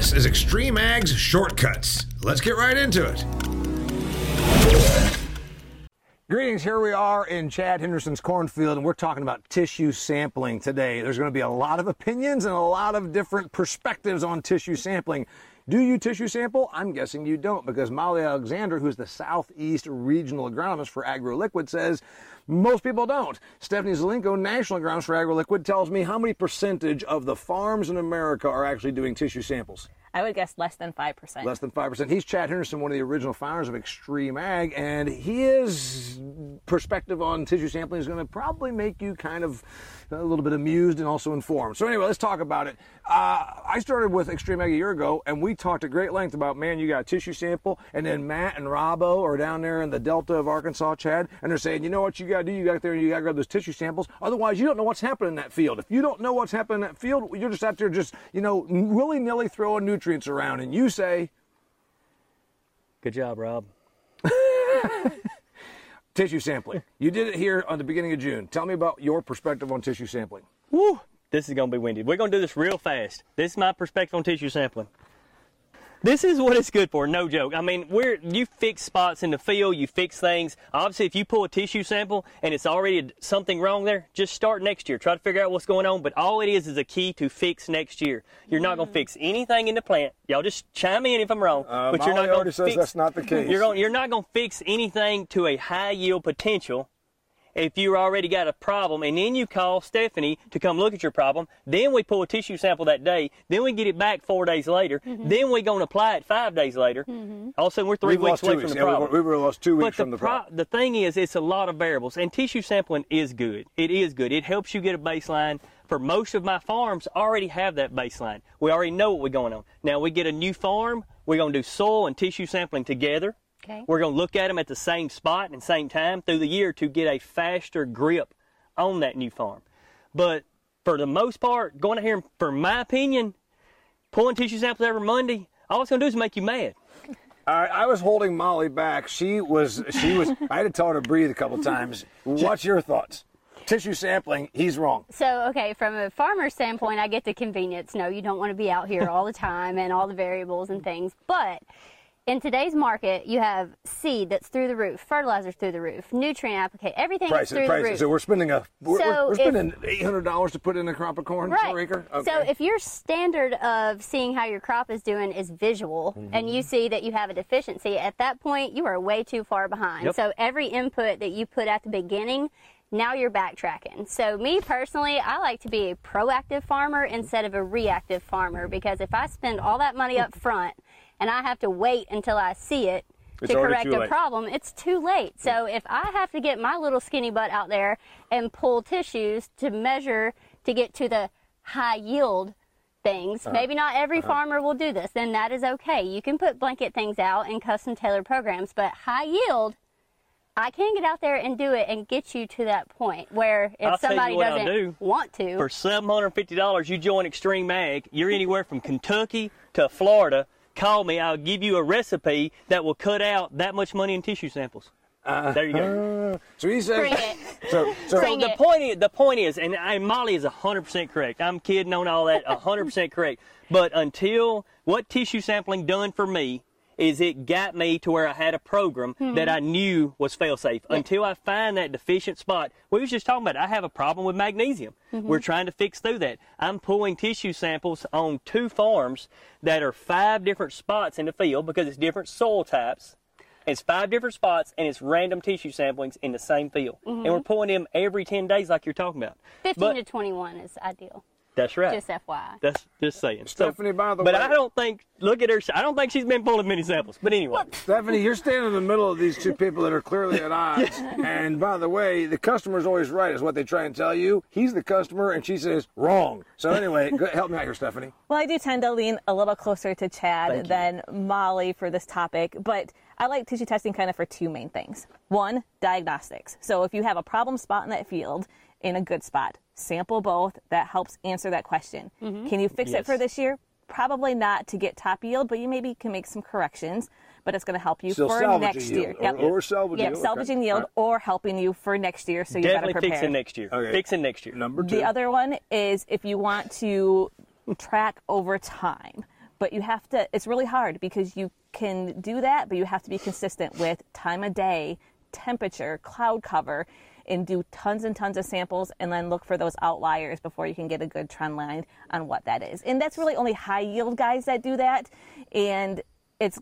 This is Extreme Ag's Shortcuts. Let's get right into it. Greetings, here we are in Chad Henderson's cornfield, and we're talking about tissue sampling today. There's going to be a lot of opinions and a lot of different perspectives on tissue sampling. Do you tissue sample? I'm guessing you don't because Molly Alexander, who's the Southeast Regional Agronomist for AgroLiquid, says most people don't. Stephanie Zelinko, National Agronomist for AgroLiquid, tells me how many percentage of the farms in America are actually doing tissue samples. I would guess less than 5%. Less than 5%. He's Chad Henderson, one of the original founders of Extreme Ag, and his perspective on tissue sampling is going to probably make you kind of a little bit amused and also informed. So anyway, let's talk about it. Uh, I started with Extreme Ag a year ago, and we talked at great length about, man, you got a tissue sample, and then Matt and Robbo are down there in the Delta of Arkansas, Chad, and they're saying, you know what you got to do? You got there and you got to grab those tissue samples. Otherwise, you don't know what's happening in that field. If you don't know what's happening in that field, you're just out there just, you know, willy-nilly throwing nutrients around, and you say, Good job, Rob. tissue sampling. You did it here on the beginning of June. Tell me about your perspective on tissue sampling. Woo! This is going to be windy. We're going to do this real fast. This is my perspective on tissue sampling. This is what it's good for, no joke. I mean, we're you fix spots in the field, you fix things. Obviously, if you pull a tissue sample and it's already something wrong there, just start next year. Try to figure out what's going on. But all it is is a key to fix next year. You're not going to fix anything in the plant. Y'all just chime in if I'm wrong. Uh, but you're not going to says fix. that's not the case. You're going. You're not going to fix anything to a high yield potential if you already got a problem and then you call Stephanie to come look at your problem, then we pull a tissue sample that day, then we get it back four days later, mm-hmm. then we're going to apply it five days later. Mm-hmm. All of a sudden, we're 3 We've weeks lost away two from weeks. the Yeah, we- problem. we were lost two But weeks the from the pro- problem. The thing is, it's a lot of variables, and tissue sampling is good. It is good. It helps you get a baseline. For most of my farms, already have that baseline. We already know what we're going on. Now we get a new farm. We're going to do soil and tissue sampling together. Okay. We're going to look at them at the same spot and same time through the year to get a faster grip on that new farm. But for the most part, going out here, and, for my opinion, pulling tissue samples every Monday, all it's going to do is make you mad. All right, I was holding Molly back. She was, she was. I had to tell her to breathe a couple times. What's your thoughts? Tissue sampling. He's wrong. So, okay, from a farmer standpoint, I get the convenience. No, you don't want to be out here all the time and all the variables and things. But in today's market, you have seed that's through the roof, fertilizers through the roof, nutrient application, everything is Prices, through the prices. roof. So we're spending a, we're, So we're spending eight hundred dollars to put in a crop of corn Right. per acre. Okay. So if your standard of seeing how your crop is doing is visual Mm-hmm. and you see that you have a deficiency, at that point you are way too far behind. Yep. So every input that you put at the beginning, now you're backtracking. So me personally, I like to be a proactive farmer instead of a reactive farmer because if I spend all that money up front and I have to wait until I see it It's to correct a problem, it's too late. So if I have to get my little skinny butt out there and pull tissues to measure to get to the high yield things, Uh-huh. maybe not every farmer will do this, then that is okay. You can put blanket things out in custom tailored programs, but high yield, I can get out there and do it and get you to that point where if I'll somebody doesn't do. want to, For $750, you join Extreme Ag. You're anywhere from Kentucky to Florida. Call me. I'll give you a recipe that will cut out that much money in tissue samples. Uh-huh. there you go. so he says. Bring it. So so So the it. point is, the point is, and, and Molly is 100% correct. I'm kidding on all that, 100% correct. But until what tissue sampling done for me is it got me to where I had a program hmm. that I knew was fail safe. Until I find that deficient spot, we was just talking about. it. I have a problem with magnesium. Mm-hmm. We're trying to fix through that. I'm pulling tissue samples on two farms that are five different spots in the field because it's different soil types. It's five different spots and it's random tissue samplings in the same field. And mm-hmm. we're pulling them every 10 days like you're talking about. 15 But- to 21 is ideal. That's right. Just FYI. That's just saying. Stephanie, by the but way- But I don't think, look at her, I don't think she's been pulling many samples. But anyway. Stephanie, you're standing in the middle of these two people that are clearly at odds. And by the way, the customer's always right, is what they try and tell you. He's the customer, and she says wrong. So anyway, help me out here, Stephanie. Well, I do tend to lean a little closer to Chad Thank you. than Molly for this topic, but I like tissue testing kind of for two main things. One, diagnostics. So if you have a problem spot in that field in a good spot, sample both. That helps answer that question. Mm-hmm. Can you fix it for this year? Probably not to get top yield, but you maybe can make some corrections. But it's going to help you Still for next yield, year. or- Yep. or salvaging Yep, yield, salvaging okay. yield All right. or helping you for next year, so you got to Definitely prepare. fixing next year. Okay. Fixing next year. Number two. The other one is if you want to track over time. But you have to, it's really hard because you can do that, but you have to be consistent with time of day, temperature, cloud cover, and do tons and tons of samples and then look for those outliers before you can get a good trend line on what that is. And that's really only high yield guys that do that. And it's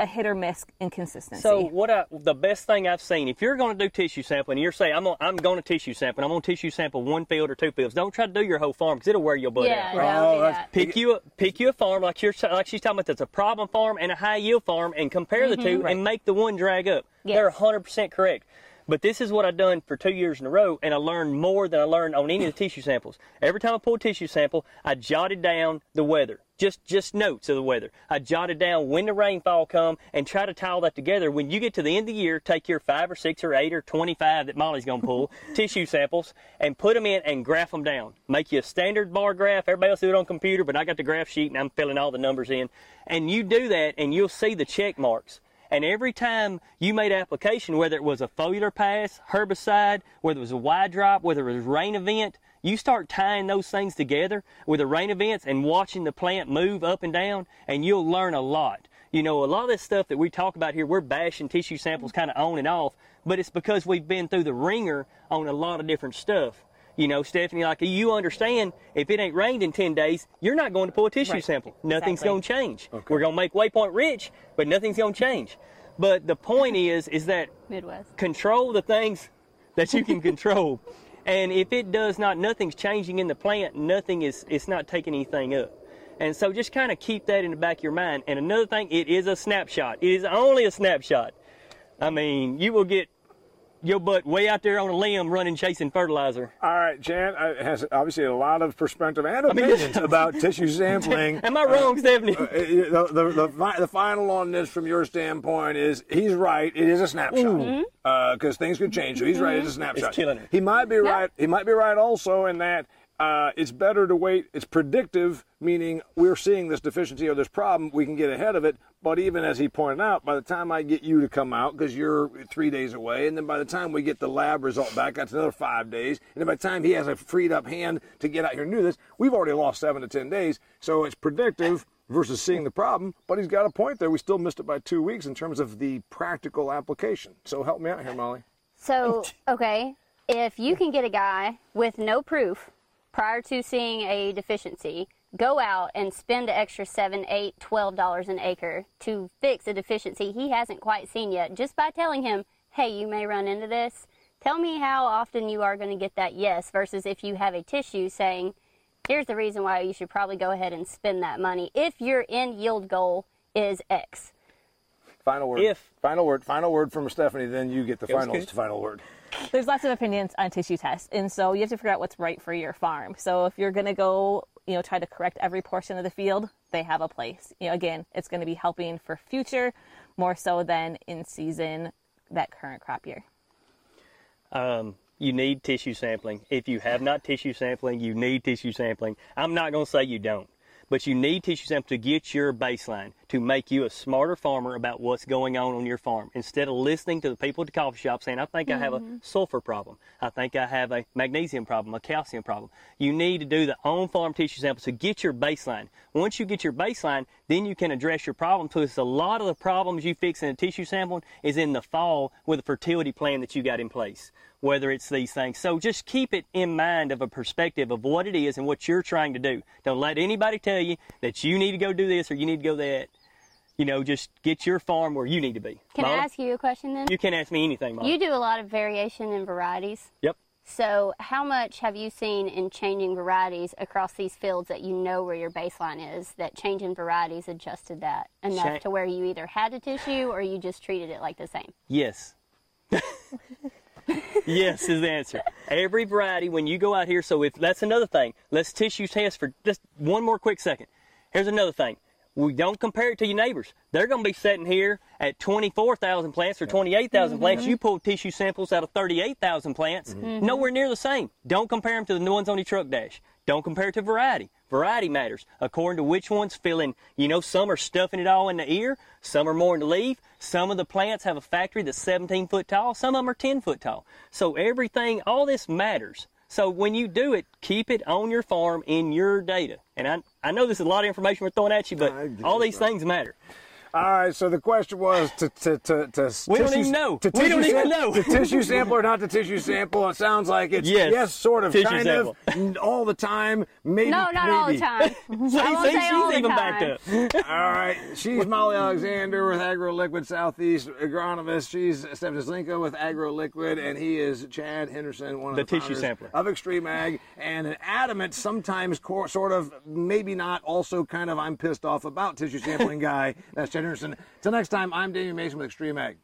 a hit or miss inconsistency. So what I, the best thing I've seen, if you're going to do tissue sampling, you're saying I'm gonna, I'm going to tissue sample, and I'm going to tissue sample one field or two fields. Don't try to do your whole farm because it'll wear your butt Yeah, out. don't Oh, do that. Pick you a, pick you a farm like you're like she's talking about that's a problem farm and a high yield farm, and compare the two mm-hmm. and make the one drag up. They're 100 percent correct. But this is what I've done for two years in a row, and I learned more than I learned on any of the tissue samples. Every time I pull a tissue sample, I jotted down the weather, just just notes of the weather. I jotted down when the rainfall come and try to tie all that together. When you get to the end of the year, take your five or six or eight or 25 that Molly's gonna pull tissue samples and put them in and graph them down. Make you a standard bar graph. Everybody else do it on computer, but I got the graph sheet and I'm filling all the numbers in. And you do that, and you'll see the check marks. And every time you made application, whether it was a foliar pass, herbicide, whether it was a wide drop, whether it was rain event, you start tying those things together with the rain events and watching the plant move up and down, and you'll learn a lot. You know, a lot of this stuff that we talk about here, we're bashing tissue samples kind of on and off, but it's because we've been through the ringer on a lot of different stuff. You know, Stephanie, like you understand, if it ain't rained in 10 days, you're not going to pull a tissue Right. sample. Nothing's Exactly. going to change. We're going to make Waypoint rich, but nothing's going to change. But the point is, is that Midwest. control the things that you can control. And if it does not, nothing's changing in the plant, nothing is, it's not taking anything up. And so just kind of keep that in the back of your mind. And another thing, it is a snapshot. It is only a snapshot. I mean, you will get your butt way out there on a limb running chasing fertilizer. All right, Jan uh, has obviously a lot of perspective and mean, opinions about tissue sampling. Am I wrong, Stephanie? Uh, the, the, the, the final on this from your standpoint is he's right. It is a snapshot because things could change. So he's right. It's a snapshot. It's killing it. He might be right. He might be right also in that uh, it's better to wait. It's predictive, meaning we're seeing this deficiency or this problem. We can get ahead of it. But even as he pointed out, by the time I get you to come out, because you're three days away, and then by the time we get the lab result back, that's another five days. And then by the time he has a freed up hand to get out here and do this, we've already lost seven to ten days. So it's predictive versus seeing the problem. But he's got a point there. We still missed it by two weeks in terms of the practical application. So help me out here, Molly. So, okay, if you can get a guy with no proof prior to seeing a deficiency, go out and spend an extra seven, eight, twelve dollars an acre to fix a deficiency he hasn't quite seen yet, just by telling him, hey, you may run into this. Tell me how often you are going to get that yes versus if you have a tissue saying, here's the reason why you should probably go ahead and spend that money if your end yield goal is X. Final word. If- final word. Final word from Stephanie. Then you get the final good. final word. there's lots of opinions on tissue tests, and so you have to figure out what's right for your farm. So if you're going to go, you know, try to correct every portion of the field, they have a place. You know, again, it's going to be helping for future more so than in season that current crop year. um, you need tissue sampling. If you have not tissue sampling, you need tissue sampling. I'm not going to say you don't, but you need tissue sampling to get your baseline, to make you a smarter farmer about what's going on on your farm. Instead of listening to the people at the coffee shop saying, I think I have a mm-hmm. sulfur problem. I think I have a magnesium problem, a calcium problem. You need to do the on-farm tissue sample to get your baseline. Once you get your baseline, then you can address your problem. So it's a lot of the problems you fix in a tissue sampling is in the fall with a fertility plan that you got in place whether it's these things. So just keep it in mind of a perspective of what it is and what you're trying to do. Don't let anybody tell you that you need to go do this or you need to go that. You know, just get your farm where you need to be. Can I ask you a question then? You can ask me anything, Molly. You do a lot of variation in varieties. Yep. So, how much have you seen in changing varieties across these fields that you know where your baseline is? That changing varieties adjusted that enough to where you either had a tissue or you just treated it like the same? Yes. yes is the answer. Every variety, when you go out here, so if that's another thing, let's tissue test for just one more quick second. Here's another thing. We don't compare it to your neighbors. They're going to be sitting here at 24,000 plants or 28,000 mm-hmm. plants. You pull tissue samples out of 38,000 plants. Mm-hmm. Nowhere near the same. Don't compare them to the ones on your truck dash. Don't compare it to variety. Variety matters according to which one's filling. You know, some are stuffing it all in the ear. Some are more in the leaf. Some of the plants have a factory that's 17 foot tall. Some of them are 10 foot tall. So everything, all this matters. So when you do it, keep it on your farm in your data. And I, I know this is a lot of information we're throwing at you, but all these things matter. All right, so the question was to to to, to We don't tissue- even know. To We don't tissue even know. To tissue sample or not to tissue sample? It sounds like it's Yes. yes sort of, Tissue kind sample. of, all the time, maybe. No, not all the maybe. time. I won't See, say all she's the even time. backed up. All right, she's Molly Alexander with AgroLiquid Southeast agronomist. She's Stephanie Zelinko with AgroLiquid, and he is Chad Henderson, one of The the, tissue sampler. of Extreme Ag, and an adamant, sometimes cor- sort of, maybe not, also kind of I'm pissed off about tissue sampling guy. That's Chad Henderson. Till next time, I'm Damian Mason with Extreme Ag.